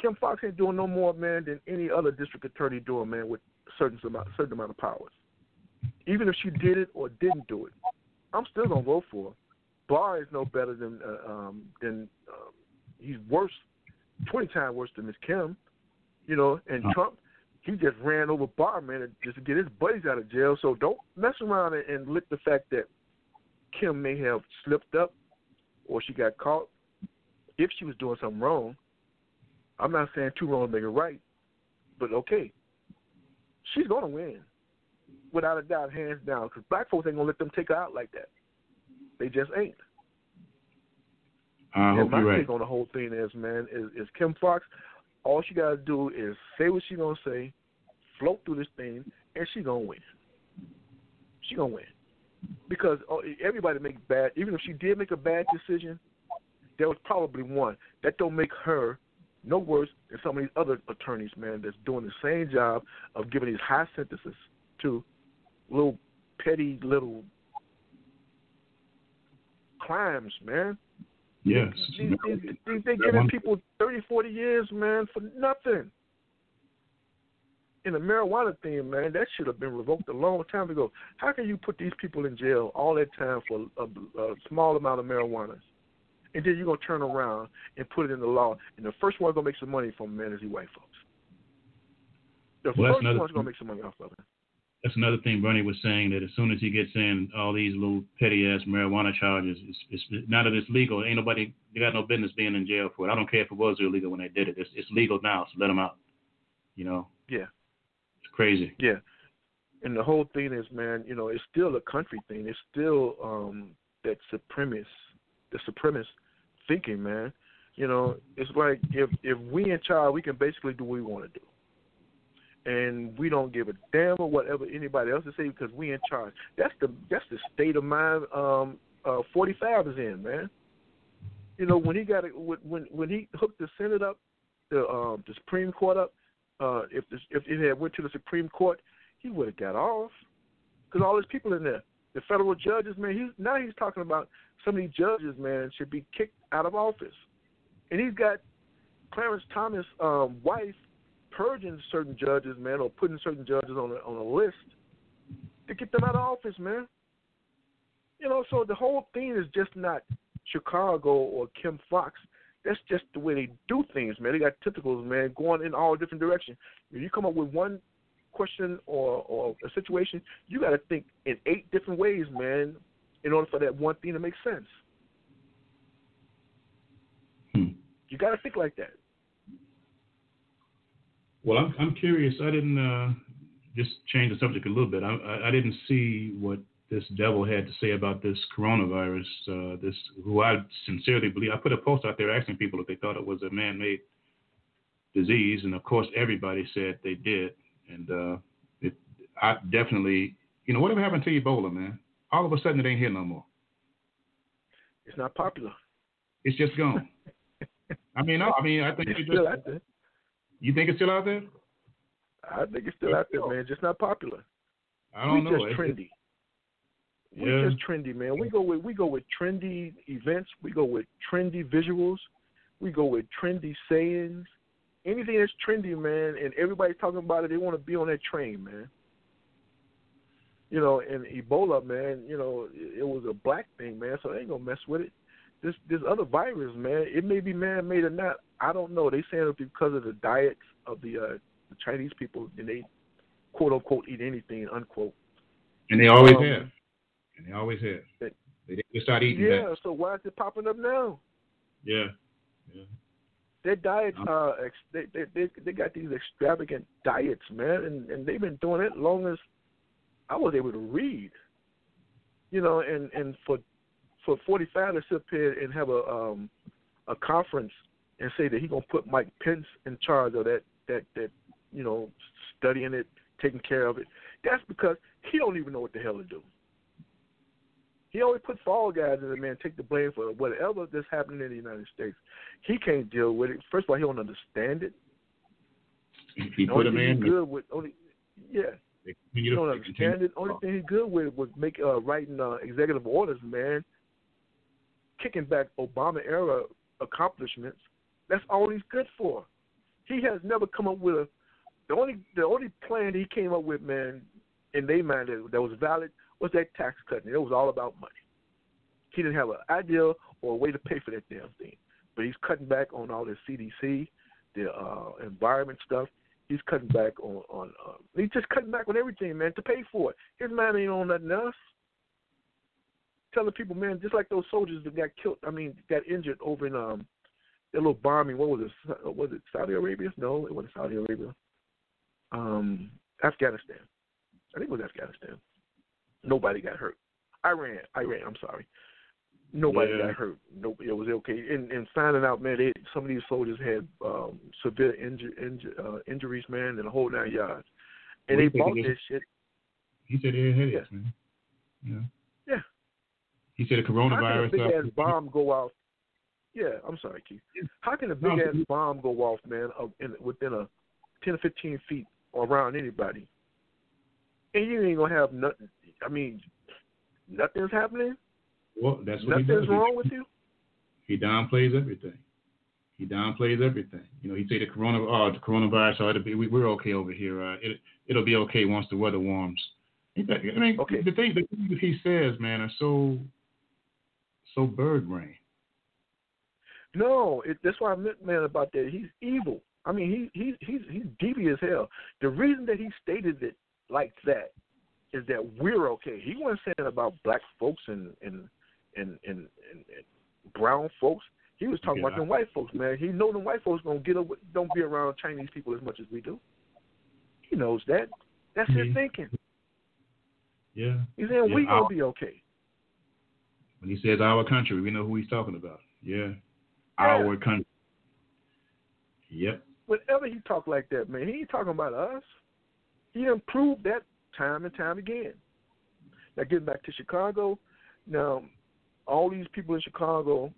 Kim Foxx ain't doing no more, man, than any other district attorney doing, man, with certain amount, certain amount of powers. Even if she did it or didn't do it, I'm still gonna vote for her. Barr is no better than uh, um, than um, he's worse, twenty times worse than Miss Kim. You know, and Oh. Trump, he just ran over Barr, man, just to get his buddies out of jail. So don't mess around and, and let the fact that Kim may have slipped up or she got caught if she was doing something wrong. I'm not saying two wrongs make it right, but okay, she's gonna win without a doubt, hands down. Because black folks ain't gonna let them take her out like that. They just ain't. I hope and my you're right. take on the whole thing is, man, is, is Kim Foxx. All she gotta do is say what she gonna say, float through this thing, and she gonna win. She gonna win because oh, everybody makes bad. Even if she did make a bad decision, there was probably one that don't make her no worse than some of these other attorneys, man, that's doing the same job of giving these high sentences to little petty little crimes, man. Yes. These, these, these, they That giving people 30, 40 years, man, for nothing. In the marijuana thing, man, that should have been revoked a long time ago. How can you put these people in jail all that time for a, a small amount of marijuana? And then you're going to turn around and put it in the law. And the first one's going to make some money from it is these white folks. The Well, first another one's to make some money off of it. That's another thing Bernie was saying that as soon as he gets in all these little petty ass marijuana charges, it's, it's now that it's legal, ain't nobody they got no business being in jail for it. I don't care if it was illegal when they did it. It's, it's legal now, so let them out. You know, Yeah. it's Crazy. Yeah. And the whole thing is, man, you know, it's still a country thing. It's still um that supremacist, the supremacist thinking, man. You know, it's like if if we in charge, we can basically do what we want to do and we don't give a damn or whatever anybody else is saying because we in charge. That's the that's the state of mind um uh 45 is in, man. You know when he got it when when he hooked the Senate up, the um the Supreme Court up, uh if if it had went to the Supreme Court, he would have got off because all these people in there, the federal judges, man. He's now he's talking about some of these judges, man, should be kicked out of office, and he's got Clarence Thomas' um, wife purging certain judges, man, or putting certain judges on a, on a list to get them out of office, man. You know, so the whole thing is just not Chicago or Kim Foxx. That's just the way they do things, man. They got tentacles, man, going in all different directions. If you come up with one question or or a situation, you got to think in eight different ways, man, in order for that one thing to make sense. Hmm. You got to think like that. Well, I'm I'm curious. I didn't uh, just change the subject a little bit. I, I, I didn't see what this devil had to say about this coronavirus. Uh, this who I sincerely believe. I put a post out there asking people if they thought it was a man-made disease, and of course everybody said they did. And uh, it, I definitely, you know, whatever happened to Ebola, man? All of a sudden it ain't here no more. It's not popular. It's just gone. (laughs) I mean, no, I mean, I think it's just, still out there. You think it's still out there? I think it's still out there, man. Just not popular. I don't we know. just trendy. Yeah. We just trendy, man. We go with we go with trendy events. We go with trendy visuals. We go with trendy sayings. Anything that's trendy, man, and everybody's talking about it. They want to be on that train, man. You know, and Ebola, man. You know, it, it was a black thing, man. So they ain't gonna mess with it. This this other virus, man. It may be man made or not. I don't know. They saying it's because of the diets of the uh, the Chinese people, and they quote unquote eat anything unquote. And they always Um, have. And they always have. They- They just start eating Yeah. that. So why is it popping up now? Yeah. Yeah. Their diets, uh, ex- they, they they they got these extravagant diets, man, and and they've been doing it long as I was able to read. You know, and and for for forty five to sit up here and have a um a conference and say that he gonna put Mike Pence in charge of that that that you know studying it, taking care of it. That's because he don't even know what the hell to do. He always puts fall guys in it, man. Take the blame for whatever that's happening in the United States. He can't deal with it. First of all, he don't understand it. He The put him in. good with only yeah. He don't understand it. Only thing he's good with was make uh, writing uh, executive orders, man. Kicking back Obama era accomplishments. That's all he's good for. He has never come up with a the only the only plan he came up with, man, in their mind that, that was valid was that tax cut, and it was all about money. He didn't have an idea or a way to pay for that damn thing. But he's cutting back on all the CDC, the uh, environment stuff. He's cutting back on on. Uh, he's just cutting back on everything, man, to pay for it. His man ain't on nothing else. Telling people, man, just like those soldiers that got killed. I mean, got injured over in um that little bombing. What was it? Was it Saudi Arabia? No, it wasn't Saudi Arabia. Um, Afghanistan. I think it was Afghanistan. Nobody got hurt. Iran. Iran. I'm sorry. Nobody Yeah. got hurt. Nobody. It was okay. And, and finding out, man, they, some of these soldiers had um, severe inju- inju- uh, injuries, man, and a whole nine yards. And What they do you think bought this shit. He said they had headaches, man. Yeah. Yeah. He said the How coronavirus. can a big ass bomb go off? Yeah, I'm sorry, Keith. How can a big No, ass bomb go off, man, of, in, within a ten or fifteen feet around anybody, and you ain't gonna have nothing? I mean, nothing's happening. Well, that's what he does. Nothing's wrong with you. He downplays everything. He downplays everything. You know, he say the corona, oh, the coronavirus, oh, it'll be, we, we're okay over here. Uh, it, it'll be okay once the weather warms. I mean, Okay. the thing, the things he says, man, are so, so bird brain. No, it, that's why I meant, man, about that. He's evil. I mean, he, he he's he's devious as hell. The reason that he stated it like that is that we're okay. He wasn't saying about black folks and and and and, and, and brown folks. He was talking Yeah. about them white folks, man. He know them white folks gonna get up, don't be around Chinese people as much as we do. He knows that. That's his mm-hmm. thinking. Yeah. He's saying Yeah, we gonna be okay. When he says our country, we know who he's talking about. Yeah. Yeah. Our country. Yep. Whenever he talk like that, man, he ain't talking about us. He done proved that time and time again. Now getting back to Chicago, now all these people in Chicago,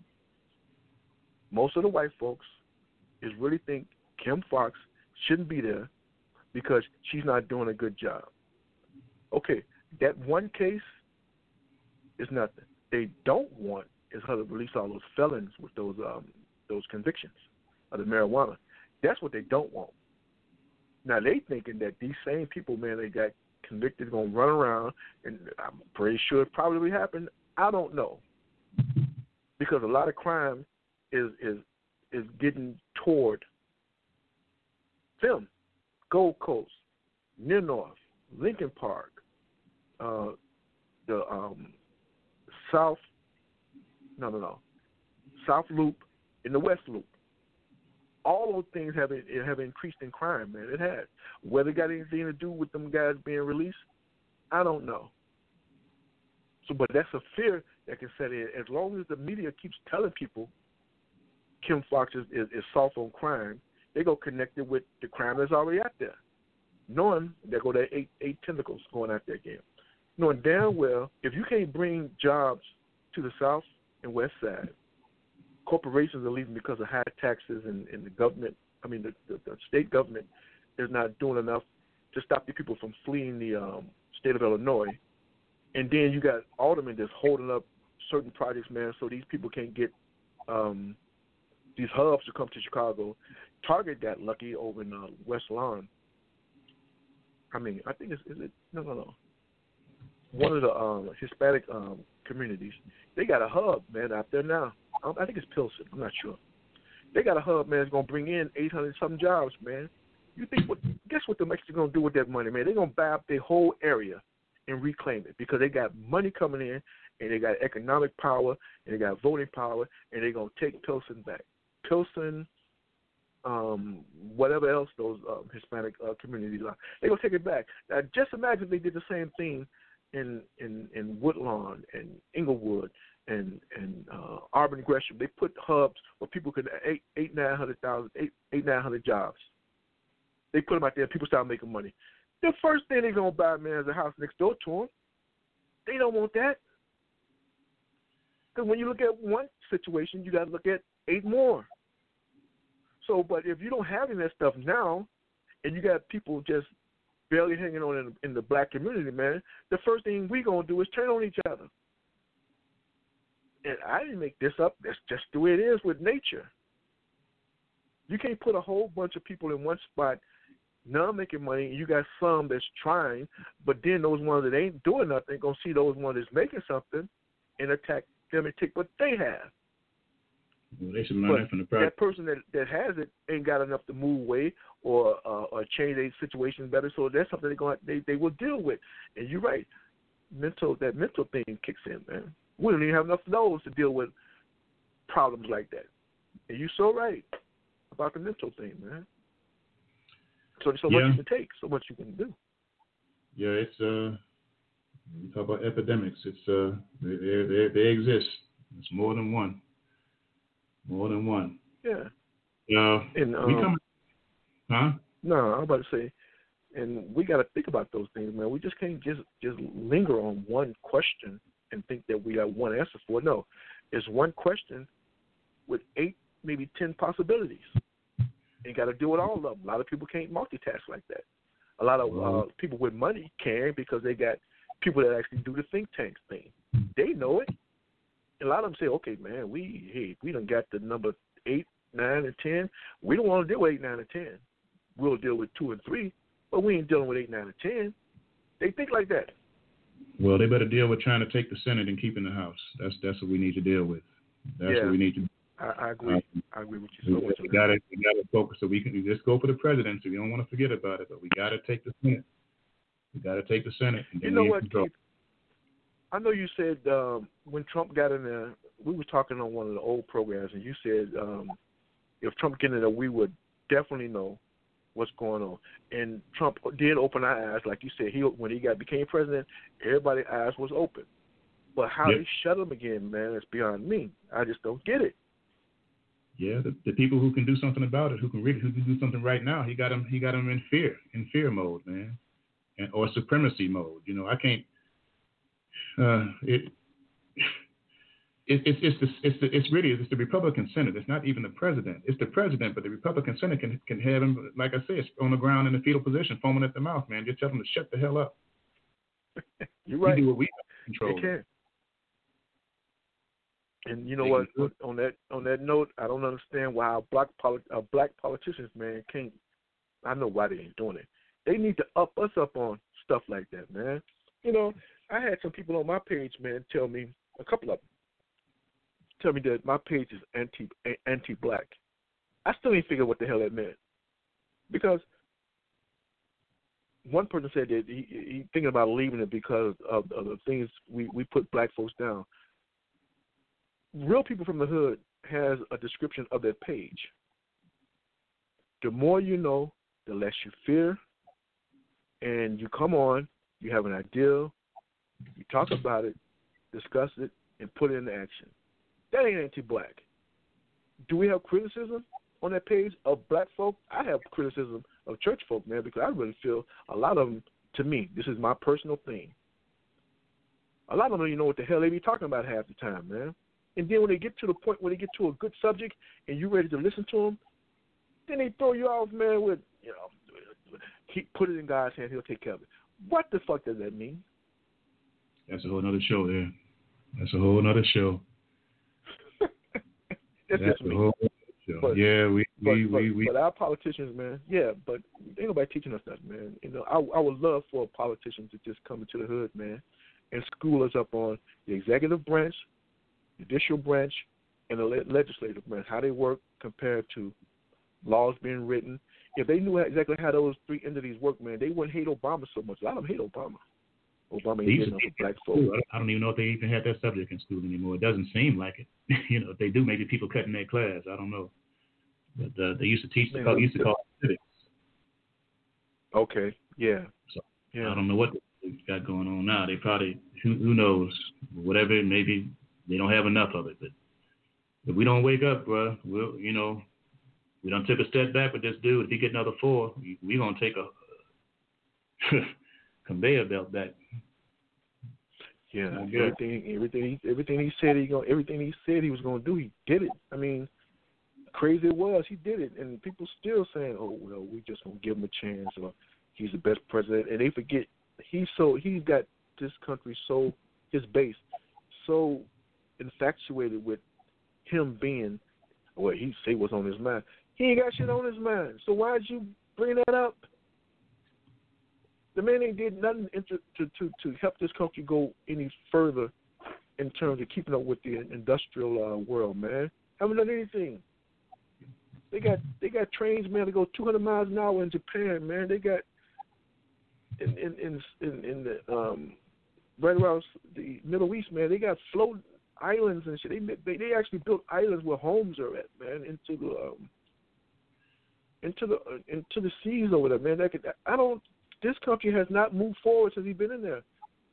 most of the white folks, is really think Kim Foxx shouldn't be there because she's not doing a good job. Okay, that one case is nothing. They don't want is her to release all those felons with those um those convictions of the marijuana. That's what they don't want. Now they thinking that these same people, man, they got convicted, gonna run around, and I'm pretty sure it probably happened. I don't know because a lot of crime is is is getting toward them. Gold Coast, Near North, Lincoln Park, uh, the um, South, no, no, no, South Loop, and the West Loop. All those things have have increased in crime, man. It has. Whether it got anything to do with them guys being released, I don't know. So, but that's a fear that can set in. As long as the media keeps telling people Kim Foxx is, is, is soft on crime, they go connect it with the crime that's already out there. Knowing there go that eight eight tentacles going out there again. Knowing damn well if you can't bring jobs to the south and west side, corporations are leaving because of high taxes and, and the government I mean the, the, the state government is not doing enough to stop the people from fleeing the um, state of Illinois. And then you got aldermen just holding up certain projects, man, so these people can't get um, these hubs to come to Chicago. Target got lucky over in uh, West Lawn. I mean, I think it's is it no no no. One of the um, Hispanic um, communities, they got a hub, man, out there now. I think it's Pilsen. I'm not sure. They got a hub, man. It's gonna bring in 800 some jobs, man. You think what? Guess what the Mexicans gonna do with that money, man? They're gonna buy up their whole area and reclaim it because they got money coming in and they got economic power and they got voting power and they're gonna take Pilsen back. Pilsen, um, whatever else those um, Hispanic uh, communities are, they're gonna take it back. Now, just imagine they did the same thing in in in Woodlawn and Englewood and and uh, Auburn Gresham. They put hubs where people could eight eight nine hundred thousand eight eight nine hundred jobs. They put them out there. People start making money. The first thing they're gonna buy, man, is a house next door to them. They don't want that. Because when you look at one situation, you got to look at eight more. So, but if you don't have any of that stuff now, and you got people just barely hanging on in, in the black community, man, the first thing we gonna do is turn on each other. And I didn't make this up. That's just the way it is with nature. You can't put a whole bunch of people in one spot, none making money, and you got some that's trying, but then those ones that ain't doing nothing gonna see those ones that's making something and attack them and take what they have. Well, they should learn But that from the that person that that has it ain't got enough to move away or uh, or change their situation better. So that's something they're going they they will deal with. And you're right, mental that mental thing kicks in, man. We don't even have enough of those to deal with problems like that. And you're so right about the mental thing, man. So so much you can take, so much you can do. Yeah, it's uh, you talk about epidemics. It's uh, they they they, they exist. It's more than one. More than one. Yeah. Yeah. And we um, come. Huh? No, I'm about to say, and we got to think about those things, man. We just can't just just linger on one question and think that we got one answer for. No, it's one question with eight, maybe ten possibilities. You got to deal with all of them. A lot of people can't multitask like that. A lot of uh, people with money can because they got people that actually do the think tank thing. They know it. A lot of them say, "Okay, man, we hey, we done got the number eight, nine, and ten. We don't want to deal with eight, nine, and ten. We'll deal with two and three, but we ain't dealing with eight, nine, and ten. They think like that. Well, they better deal with trying to take the Senate and keeping the House. That's that's what we need to deal with. That's Yeah. what we need to. I, I agree. Um, I agree with you so we on gotta we gotta focus. So we can just go for the presidency. We don't want to forget about it, but we gotta take the Senate. We gotta take the Senate. And You know what. Keith? I know you said um, when Trump got in there, we were talking on one of the old programs, and you said um, if Trump get in there, we would definitely know what's going on. And Trump did open our eyes, like you said. He when he got became president, everybody's eyes was open. But how Yep. they shut them again, man, it's beyond me. I just don't get it. Yeah, the, the people who can do something about it, who can really, who can do something right now, he got them, he got them in fear, in fear mode, man, and or supremacy mode. You know, I can't. Uh, it, it, it's it's the, it's the, it's really it's the Republican Senate. It's not even the president. It's the president, but the Republican Senate can can have him, like I said, on the ground in the fetal position, foaming at the mouth, man. Just tell him to shut the hell up. (laughs) You're right. We do what we They control. can. And you know They what? can do it. On that on that note, I don't understand why our black poli- uh, black politicians, man, can't. I know why they ain't doing it. They need to up us up on stuff like that, man. You know, I had some people on my page, man, tell me a couple of them tell me that my page is anti anti black. I still ain't figure what the hell that meant because one person said that he he thinking about leaving it because of, of the things we we put black folks down. Real people from the hood has a description of their page. The more you know, the less you fear, and you come on, you have an idea, you talk about it, discuss it, and put it into action. That ain't anti-black. Do we have criticism on that page of black folk? I have criticism of church folk, man, because I really feel a lot of them, to me, this is my personal thing. A lot of them don't even know what the hell they be talking about half the time, man. And then when they get to the point where they get to a good subject and you're ready to listen to them, then they throw you off, man, with, you know, put it in God's hands, he'll take care of it. What the fuck does that mean? That's a whole other show there. That's a whole other show. That's, That's just me. whole other show. But- yeah, we But, we, but, we, we but our politicians, man, yeah, but ain't nobody teaching us that, man. You know, I I would love for a politician to just come into the hood, man, and school us up on the executive branch, judicial branch, and the le- legislative branch, how they work compared to laws being written. If they knew exactly how those three entities work, man, they wouldn't hate Obama so much. A lot of them hate Obama. Obama They ain't used getting to enough black in folk. school. I don't- even know if they even had that subject in school anymore. It doesn't seem like it. (laughs) you know, if they do, maybe people cutting in their class. I don't know. But uh, they used to teach. Man, call, used to call it civics. Okay, yeah, So, yeah. I don't know what they've got going on now. They probably who, who knows whatever. Maybe they don't have enough of it. But if we don't wake up, bro, we'll you know we don't take a step back with this dude. If he get another four, we, we gonna take a (laughs) conveyor belt back. Yeah, Well, everything, everything, he, everything he said he going, everything he said he was going to do, he did it. I mean, crazy it was, he did it, and people still saying, "Oh well, we just gonna give him a chance," or "He's the best president," and they forget he's so he's got this country so his base so infatuated with him being what he say was on his mind. He ain't got shit on his mind. So why'd you bring that up? The man ain't did nothing to to to, help this country go any further in terms of keeping up with the industrial uh, world, man. Haven't done anything. They got they got trains, man, to go 200 miles an hour in Japan, man. They got in in in in, in the um right around the Middle East, man. They got float islands and shit. They they they actually built islands where homes are at, man, into the um into the uh, into the seas over there, man. That could, I don't. This country has not moved forward since he's been in there.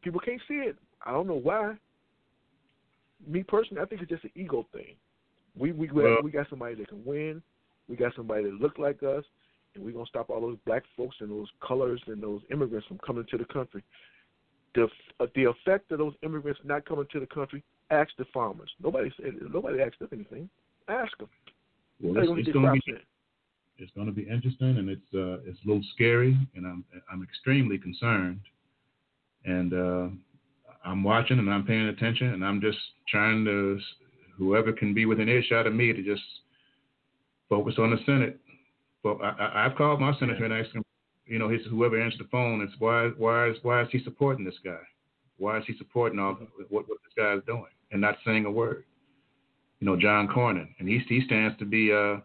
People can't see it. I don't know why. Me personally, I think it's just an ego thing. We we we, Well- we got somebody that can win. We got somebody that look like us, and we're gonna stop all those black folks and those colors and those immigrants from coming to the country. The uh, the effect of those immigrants not coming to the country. Ask the farmers. Nobody said nobody asked them anything. Ask them. Well, it's, gonna it's to be. It's going to be interesting, and it's uh, it's a little scary, and I'm I'm extremely concerned, and uh, I'm watching and I'm paying attention, and I'm just trying to whoever can be within earshot of me to just focus on the Senate. But I, I've called my senator and asked him, you know, his whoever answered the phone, it's why why is why is he supporting this guy? Why is he supporting all what what this guy is doing and not saying a word? You know, John Cornyn, and he he stands to be. Uh,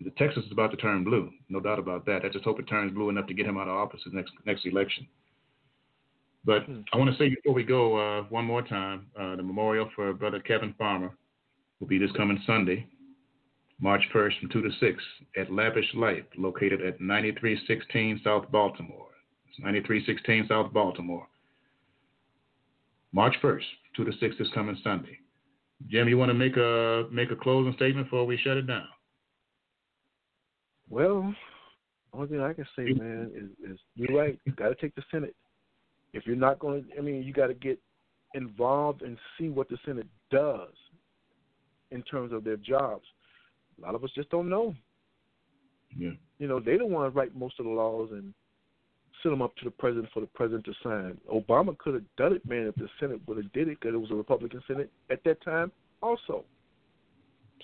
the Texas is about to turn blue, no doubt about that. I just hope it turns blue enough to get him out of office the next next election. But Hmm. I want to say before we go, uh, one more time, uh, the memorial for Brother Kevin Farmer will be this coming Sunday. March 1st from 2 to 6 at Lavish Life, located at 9316 South Baltimore. It's 9316 South Baltimore. March 1st, 2 to 6 this coming Sunday. Jim, you want to make a make a closing statement before we shut it down? Well, the only thing I can say, man, is, is you're right. You got to take the Senate. If you're not going to, I mean, you got to get involved and see what the Senate does in terms of their jobs. A lot of us just don't know. Yeah. You know, they don't want to write most of the laws and send them up to the president for the president to sign. Obama could have done it, man, if the Senate would have did it because it was a Republican Senate at that time, also.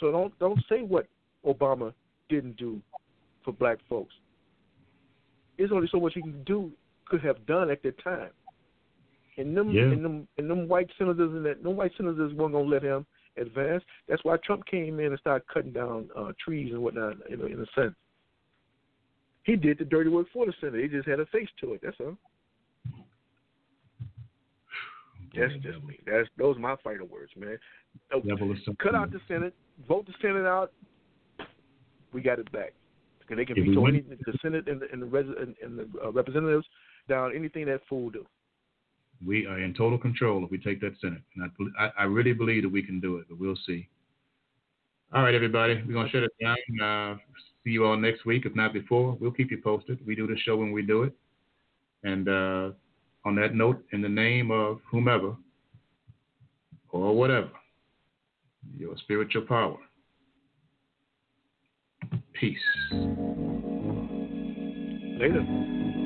So don't don't say what Obama didn't do for black folks. There's only so much he can do, could have done at that time. And them Yeah. and them and them white senators and that no white senators weren't gonna let him advance. That's why Trump came in and started cutting down uh, trees and whatnot. You know, in a sense, he did the dirty work for the Senate. He just had a face to it. That's all. That's just me. That's those are my final words, man. Cut out the Senate, vote the Senate out. We got it back. Because they can If veto win- any, the Senate and the, and the, res, and, and the uh, representatives down anything that fool do. We are in total control if we take that Senate. And I, I, I really believe that we can do it, but we'll see. All right, everybody. We're going to shut it down. Uh, see you all next week, if not before. We'll keep you posted. We do the show when we do it. And uh, on that note, in the name of whomever or whatever, your spiritual power, peace. Later.